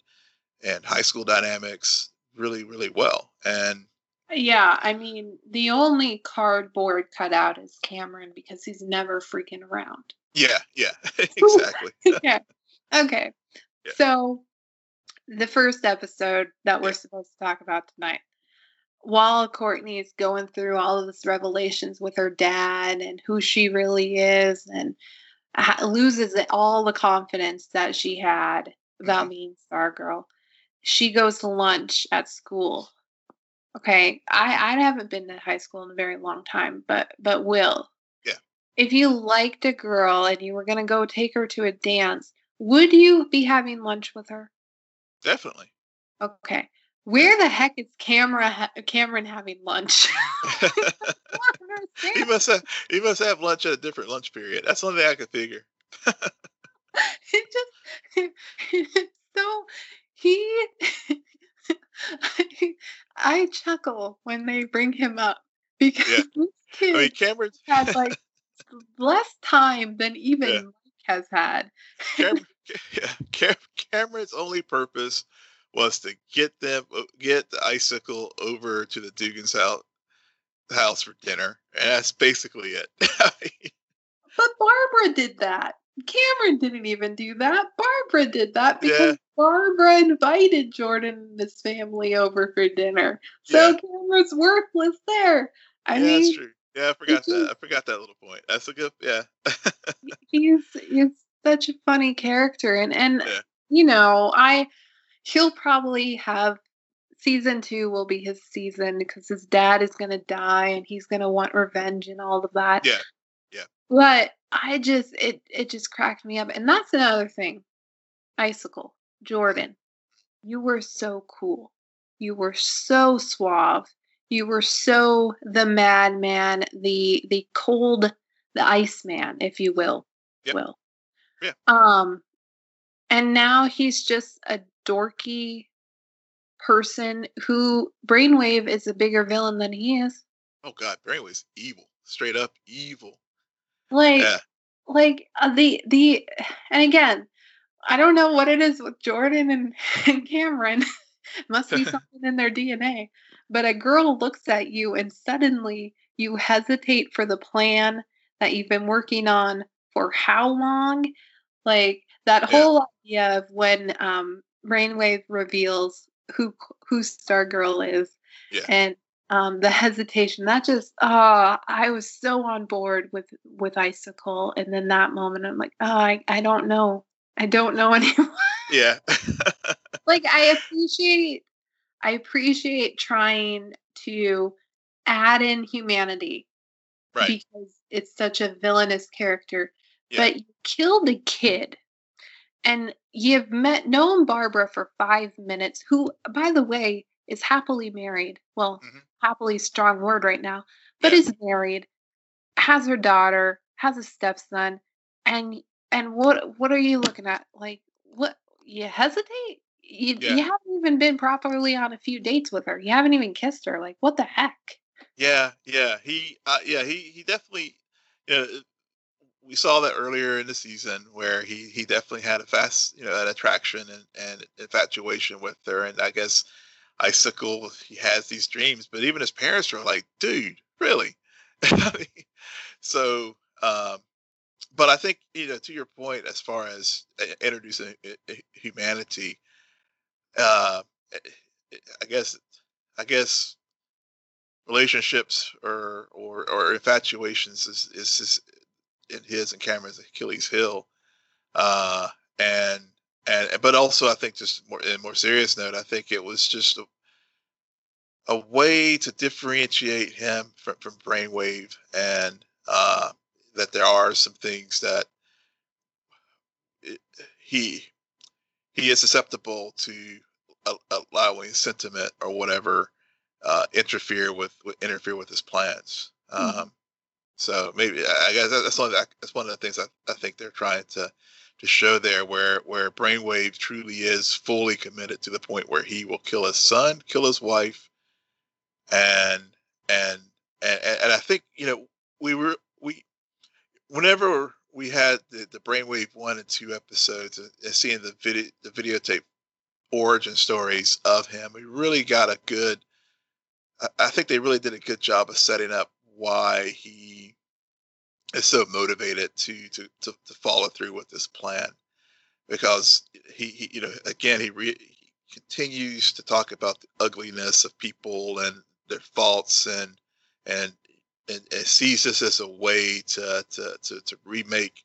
and high school dynamics really really well and yeah, I mean, the only cardboard cutout is Cameron because he's never freaking around. Yeah, yeah, exactly. yeah. Okay. Yeah. So, the first episode that we're supposed to talk about tonight, while Courtney is going through all of this revelations with her dad and who she really is, and loses all the confidence that she had about mm-hmm. being Stargirl, she goes to lunch at school Okay, I I haven't been to high school in a very long time, but but Will. Yeah. If you liked a girl and you were going to go take her to a dance, would you be having lunch with her? Definitely. Okay. Where the heck is Camera Cameron having lunch? he must have he must have lunch at a different lunch period. That's the only thing I could figure. it just it's so he I, chuckle when they bring him up because yeah. this kid I mean, Cameron has like less time than even yeah. Has had. Cameron, yeah, Cameron's only purpose was to get them uh, get the icicle over to the Dugan's house house for dinner, and that's basically it. but Barbara did that. Cameron didn't even do that. Barbara did that because yeah. Barbara invited Jordan and his family over for dinner. So yeah. Cameron's worthless there. I yeah, mean, that's true. Yeah, I forgot that. I forgot that little point. That's a good. Yeah. he's he's such a funny character, and and yeah. you know, I he'll probably have season two will be his season because his dad is gonna die and he's gonna want revenge and all of that. Yeah. Yeah. But I just it it just cracked me up. And that's another thing. Icicle, Jordan, you were so cool. You were so suave. You were so the madman, the the cold, the ice man, if you will. Yep. Will. Yeah. Um and now he's just a dorky person who Brainwave is a bigger villain than he is. Oh god, Brainwave's evil. Straight up evil. Like, yeah. like uh, the the, and again, I don't know what it is with Jordan and, and Cameron. Must be something in their DNA. But a girl looks at you and suddenly you hesitate for the plan that you've been working on for how long? Like that whole yeah. idea of when um, Brainwave reveals who who Stargirl is, yeah. and um, the hesitation that just uh i was so on board with with icicle and then that moment i'm like oh i, I don't know i don't know anymore yeah like i appreciate i appreciate trying to add in humanity right. because it's such a villainous character. Yeah. But you killed a kid, and you've met known Barbara for five minutes, who, by the way, is happily married. Well, Mhm. happily strong word right now, but Yeah. is married, has her daughter, has a stepson, and and what what are you looking at? Like what you hesitate? You, Yeah. you haven't even been properly on a few dates with her. You haven't even kissed her. Like what the heck? Yeah, yeah, he, uh, yeah, he, he definitely, you know, we saw that earlier in the season where he, he definitely had a fast, you know, an attraction and, and infatuation with her, and I guess Icicle, he has these dreams, but even his parents are like, dude, really? so, um, but I think you know, to your point, as far as uh, introducing uh, uh, humanity, uh, I guess, I guess relationships or or or infatuations is is, is in his and Cameron's Achilles heel, uh, and and but also I think just more in more serious note, I think it was just a, a way to differentiate him from from Brainwave, and uh, that there are some things that he he is susceptible to allowing sentiment or whatever uh, interfere with, with interfere with his plans. Um, Mhm. So maybe I I guess that's one of the, that's one of the things I, I think they're trying to to show there, where where Brainwave truly is fully committed to the point where he will kill his son, kill his wife, and and and and I think you know we were we whenever we had the, the Brainwave one and two episodes and, seeing the video the videotape origin stories of him, we really got a good. I, I think they really did a good job of setting up why he is so motivated to to to, to follow through with this plan, because he, he you know again he, re, he continues to talk about the ugliness of people and their faults and and and, and sees this as a way to to to, to remake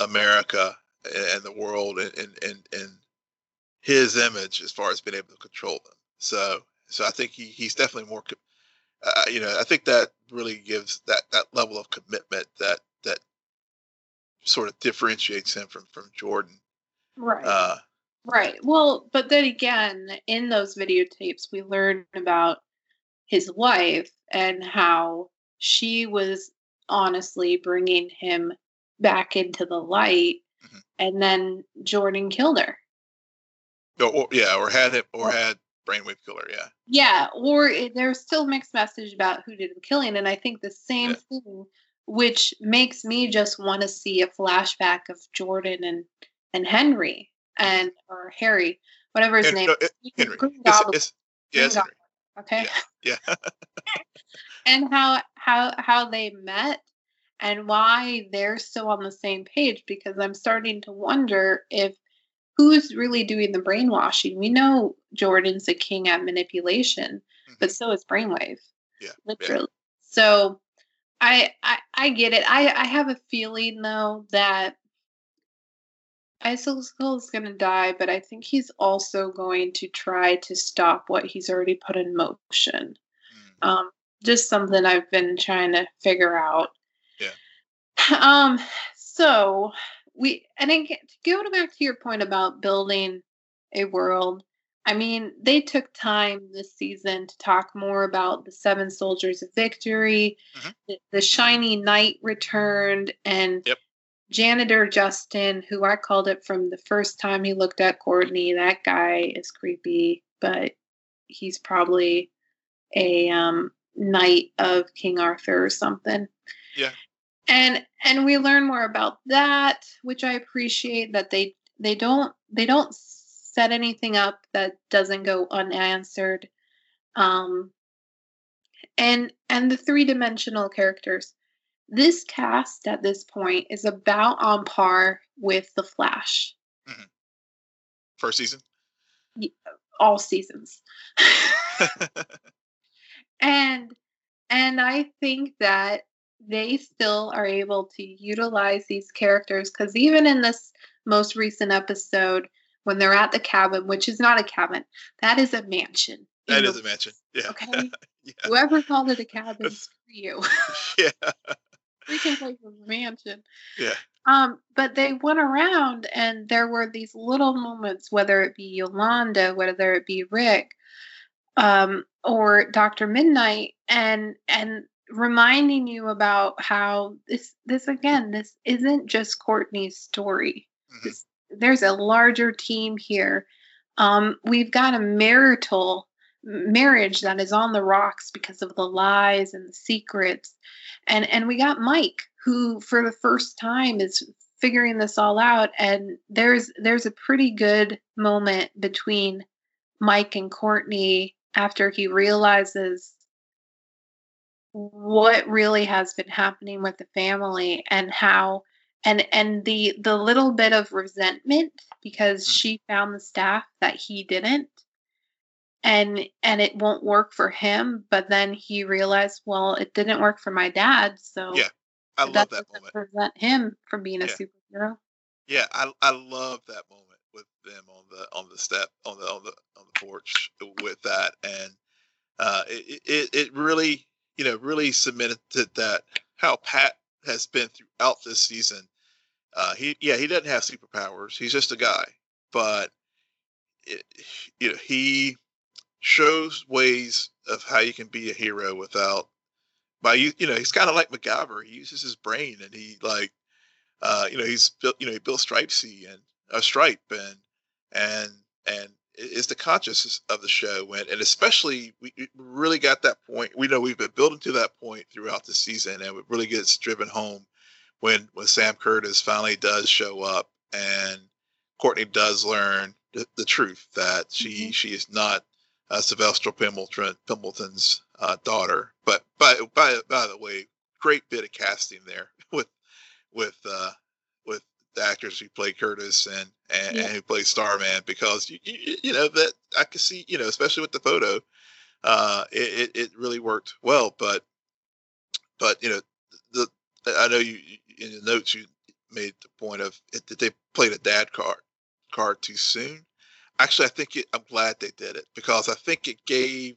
America and the world and and and, his image as far as being able to control them. So so I think he he's definitely more uh, you know I think that really gives that that level of commitment that that sort of differentiates him from from Jordan. Right. Uh, Right. Well, but then again, in those videotapes, we learn about his wife and how she was honestly bringing him back into the light, Mhm. and then Jordan killed her. or, or- yeah, or had him or had Brainwave Killer. Yeah, Yeah, or it, there's still mixed message about who did the killing, and I think the same Yeah. thing, which makes me just want to see a flashback of Jordan and and Henry and or Harry, whatever his Hen- name. no, it- Henry. It's, it's, yeah, it's Henry. Okay. Yeah. and how how how they met and why they're still on the same page because I'm starting to wonder if who's really doing the brainwashing. We know Jordan's a king at manipulation, but Mhm. so is Brainwave. Yeah, yeah. Literally. So I, I I get it. I I have a feeling though that Icicle is going to die, but I think he's also going to try to stop what he's already put in motion. Mm. Um, just something I've been trying to figure out. Yeah. Um. So we and again, to go back to your point about building a world. I mean, they took time this season to talk more about the seven soldiers of victory. Mhm. The, the shiny knight returned, and Yep. Janitor Justin, who I called it from the first time he looked at Courtney. That guy is creepy, but he's probably a um, knight of King Arthur or something. Yeah. And and we learn more about that, which I appreciate that they they don't they don't set anything up that doesn't go unanswered. Um and and the three-dimensional characters. This cast at this point is about on par with the Flash mm-hmm. First season. all seasons. and and I think that they still are able to utilize these characters because even in this most recent episode, when they're at the cabin, which is not a cabin, that is a mansion. That is a mansion. Yeah. Okay. yeah. Whoever called it a cabin, for you. yeah. We can play for mansion. Yeah. Um, but they went around and there were these little moments, whether it be Yolanda, whether it be Rick, um, or Dr. Midnight, and and reminding you about how this this again, this isn't just Courtney's story. Mm-hmm. This, there's a larger team here. Um, we've got a marital marriage that is on the rocks because of the lies and the secrets. And and we got mike who for the first time is figuring this all out. And there's there's a pretty good moment between mike and courtney after he realizes what really has been happening with the family and how and and the the little bit of resentment because mm. she found the staff that he didn't and and it won't work for him but then he realized well it didn't work for my dad so yeah i love that moment. prevent him from being yeah. a superhero. Yeah i i love that moment with them on the on the step on the on the on the porch with that and uh it it, it really you know really cemented that how pat has been throughout this season. Uh he yeah he doesn't have superpowers he's just a guy but it, you know he shows ways of how you can be a hero without by you you know he's kind of like MacGyver he uses his brain and he like uh you know he's built you know he built Stripesy and a uh, Stripe and and and is the consciousness of the show and and especially we really got that point we know we've been building to that point throughout the season and it really gets driven home when when Sam Kurtis finally does show up and Courtney does learn the, the truth that she mm-hmm. she is not uh, Sylvester Pemberton, Pemberton's uh, daughter. But by, by by the way, great bit of casting there with with uh, with the actors who play Kurtis and and, yeah. and who play Starman because you, you, you know that I can see you know especially with the photo, uh, it, it, it really worked well. But but you know the I know you in the notes you made the point of it, that they played a dad card card too soon actually, I think it, I'm glad they did it because I think it gave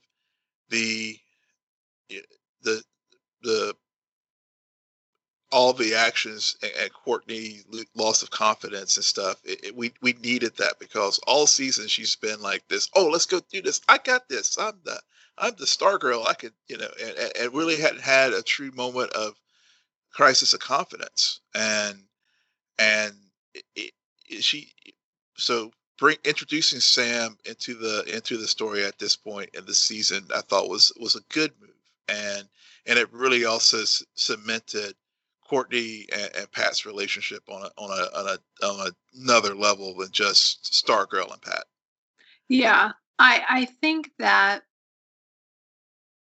the the the all the actions and, Courtney loss of confidence and stuff. It, it, we we needed that because all season she's been like this. Oh, let's go do this. I got this. I'm the I'm the star girl. I could you know, and, and really hadn't had a true moment of crisis of confidence and and it, she so bring introducing Sam into the into the story at this point in the season, I thought was was a good move, and and it really also c- cemented Courtney and, and, Pat's relationship on a on a on a on another level than just Stargirl and Pat. Yeah, I I think that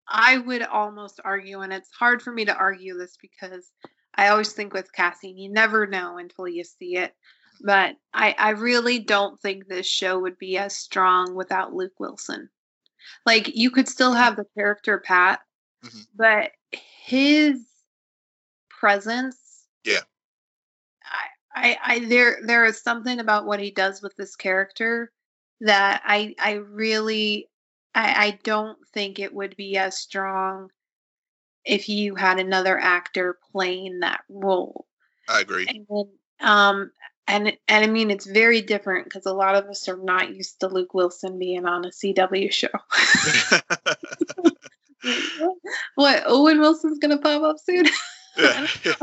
I would almost argue, and it's hard for me to argue this because I always think with casting, you never know until you see it but I, I really don't think this show would be as strong without Luke Wilson. Like you could still have the character Pat, mm-hmm. but his presence. Yeah. I, I, I, there, there is something about what he does with this character that I, I really, I, I don't think it would be as strong if you had another actor playing that role. I agree. And then, um, and and I mean it's very different because a lot of us are not used to Luke Wilson being on a CW show. what Owen Wilson's gonna pop up soon?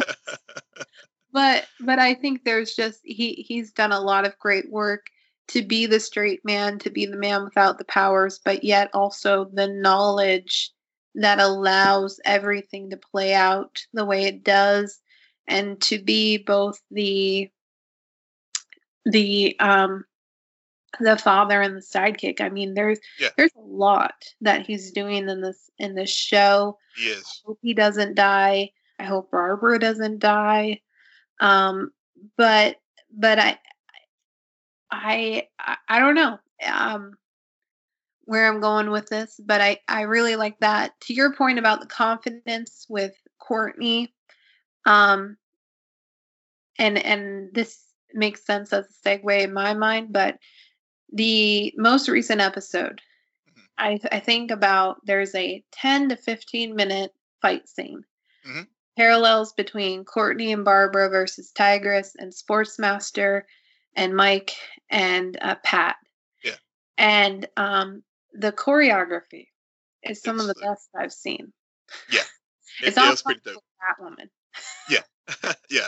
but but I think there's just he he's done a lot of great work to be the straight man, to be the man without the powers, but yet also the knowledge that allows everything to play out the way it does and to be both the the um the father and the sidekick. I mean, there's yeah. there's a lot that he's doing in this in this show. Yes. I hope he doesn't die. I hope Barbara doesn't die. Um, but but I I I don't know um where I'm going with this, but I I really like that. To your point about the confidence with Courtney, um, and and this makes sense as a segue in my mind, but the most recent episode, mm-hmm. I, I think about there's a 10 to 15 minute fight scene. Mm-hmm. Parallels between Courtney and Barbara versus Tigress and Sportsmaster and Mike and uh, Pat. Yeah. And um, the choreography is some it's, of the best I've seen. Yeah. It, it's all pretty dope. Catwoman. Yeah. yeah.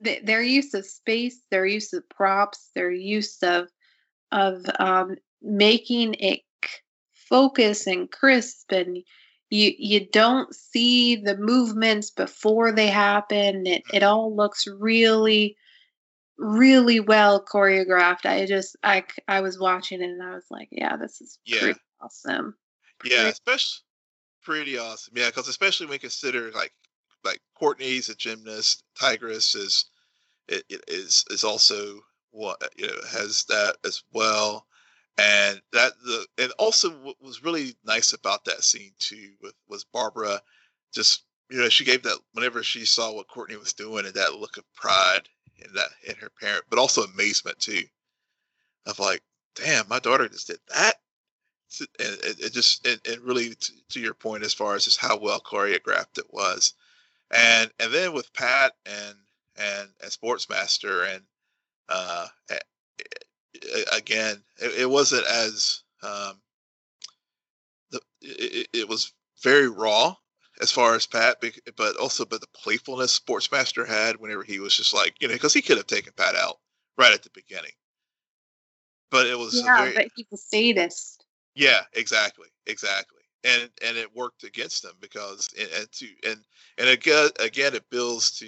The, their use of space, their use of props, their use of of um, making it focus and crisp and you you don't see the movements before they happen. It, it all looks really really well choreographed. I just i i was watching it and i was like yeah this is yeah. pretty awesome. Pretty yeah especially pretty awesome. Yeah because especially when you consider like like courtney's a gymnast tigress is it, it is is also what you know has that as well. And that the and also what was really nice about that scene too with was Barbara just you know she gave that whenever she saw what Courtney was doing and that look of pride in that in her parent but also amazement too of like damn my daughter just did that. And it, it just and, and really to, to, your point as far as just how well choreographed it was and and then with Pat and and and Sportsmaster and uh again, it, it wasn't as um, the it, it, was very raw as far as Pat, but also but the playfulness Sportsmaster had whenever he was just like you know because he could have taken Pat out right at the beginning, but it was yeah, very, but he's a sadist. Yeah, exactly, exactly, and and it worked against them because and, and to and and again again it builds to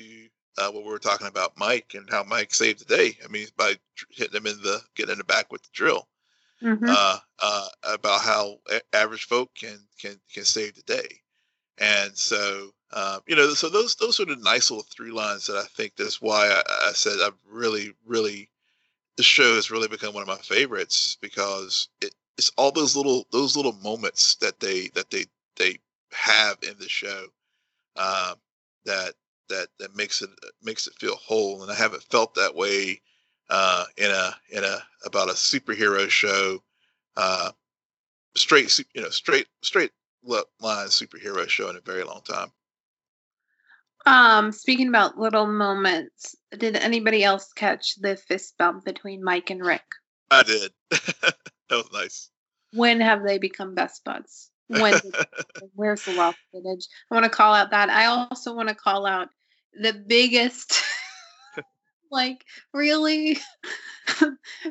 uh, what we were talking about Mike and how Mike saved the day. I mean, by hitting him in the getting in the back with the drill. Mm-hmm. Uh, uh, about how average folk can can can save the day, and so um, you know, so those those are the nice little three lines that I think that's why I, I said I've really really the show has really become one of my favorites because it, it's all those little those little moments that they that they they have in the show um, that that that makes it makes it feel whole. And I haven't felt that way uh, in a in a about a superhero show, uh, straight you know straight straight line superhero show in a very long time. Um, speaking about little moments, did anybody else catch the fist bump between Mike and Rick? I did. that was nice. When have they become best buds? When? where's the lost footage? I want to call out that. I also want to call out the biggest like really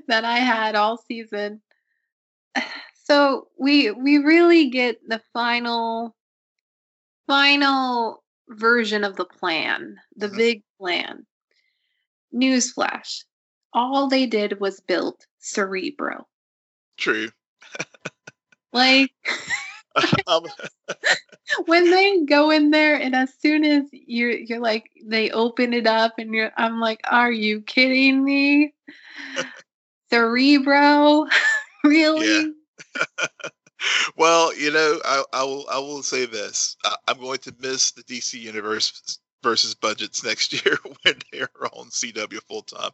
that I had all season. So we we really get the final final version of the plan, the mm-hmm. big plan. Newsflash. All they did was build Cerebro. True. like um, when they go in there and as soon as you're you're like they open it up and you're I'm like, are you kidding me? Cerebro? really? well, you know, I, I will I will say this. I, I'm going to miss the DC universe versus budgets next year when they're on CW full time.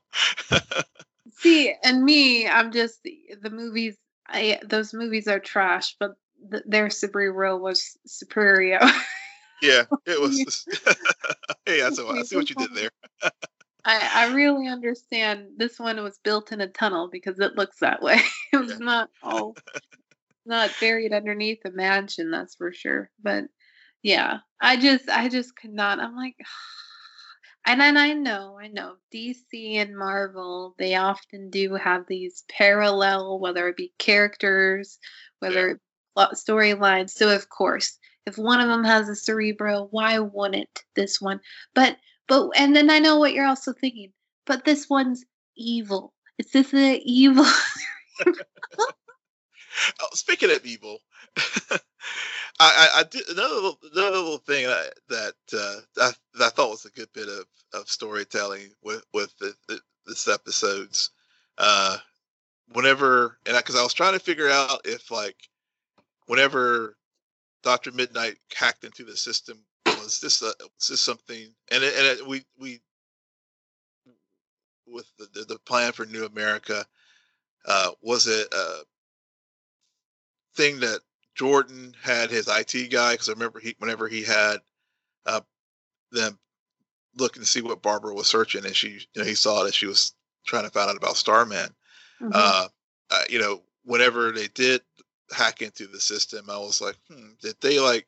See, and me, I'm just the movies I, those movies are trash, but their Cerebro was superior. yeah, it was. hey, I see, I see what you did there. I, I really understand. This one was built in a tunnel because it looks that way. it was yeah. not all not buried underneath a mansion, that's for sure. But yeah, I just I just could not. I'm like, and then I know, I know DC and Marvel, they often do have these parallel, whether it be characters, whether yeah storylines. So of course, if one of them has a cerebro, why wouldn't this one? But but and then I know what you're also thinking. But this one's evil. Is this an evil? oh, speaking of evil, I, I, I, did another little, another little thing that that, uh, that, I thought was a good bit of, of storytelling with with the, the, this episodes. Uh, whenever and because I, I was trying to figure out if like whenever Doctor Midnight hacked into the system, was this a, was this something? And it, and it, we we with the, the, the plan for New America, uh, was it a thing that Jordan had his IT guy because I remember he whenever he had uh, them looking to see what Barbara was searching, and she you know he saw that she was trying to find out about Starman. Mm-hmm. Uh, uh, you know, whenever they did hack into the system, I was like, hmm, did they like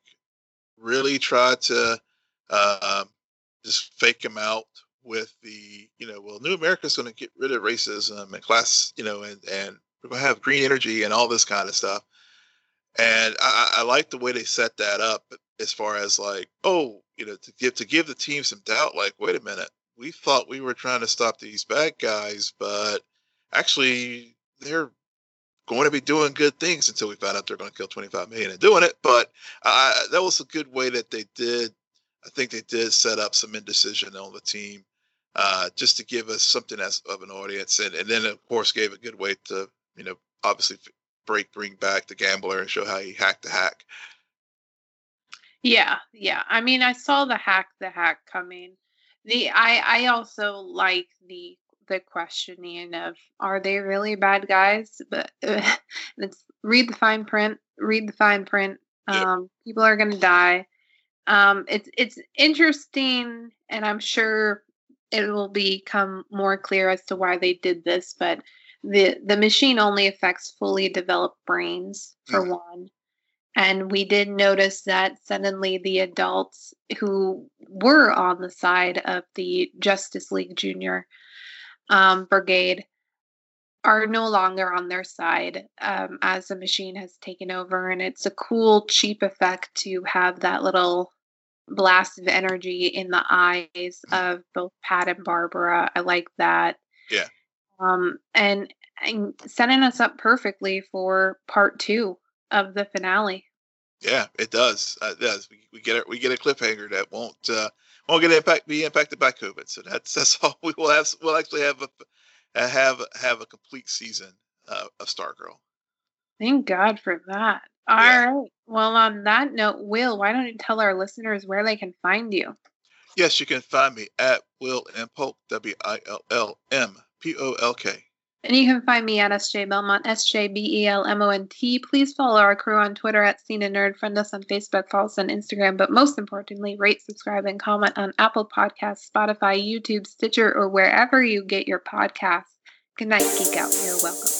really try to uh, just fake him out with the you know well new america's going to get rid of racism and class you know and and we're going to have green energy and all this kind of stuff and I, I like the way they set that up as far as like oh you know to give to give the team some doubt like wait a minute. We thought we were trying to stop these bad guys but actually they're going to be doing good things until we found out they're going to kill 25 million and doing it. But uh, that was a good way that they did I think they did set up some indecision on the team uh, just to give us something as of an audience, and, and then of course gave a good way to you know obviously break bring back the gambler and show how he hacked the hack. Yeah, yeah. I mean, I saw the hack the hack coming. The I I also like the the questioning of are they really bad guys? But uh, it's read the fine print. Read the fine print. Um, People are going to die. Um, it's it's interesting, and I'm sure it will become more clear as to why they did this. But the the machine only affects fully developed brains for mm. one, and we did notice that suddenly the adults who were on the side of the Justice League Junior um, Brigade are no longer on their side um, as the machine has taken over. And it's a cool, cheap effect to have that little blast of energy in the eyes of both Pat and Barbara. I like that. Yeah. Um, and, and setting us up perfectly for part two of the finale. Yeah, it does. Uh, it does. We, we get it. We get a cliffhanger that won't uh, won't get impact be impacted by COVID. So that's that's all we will have. We'll actually have a have have a complete season uh, of Stargirl. Thank God for that. All yeah. right. Well, on that note, Will, why don't you tell our listeners where they can find you? Yes, you can find me at Will M Polk, W I L L M P O L K. And you can find me at SJ Belmont, S J B E L M O N T. Please follow our crew on Twitter at Cena Nerd. Friend us on Facebook, follow us on Instagram. But most importantly, rate, subscribe, and comment on Apple Podcasts, Spotify, YouTube, Stitcher, or wherever you get your podcasts. Good night, Geek Out. You're welcome.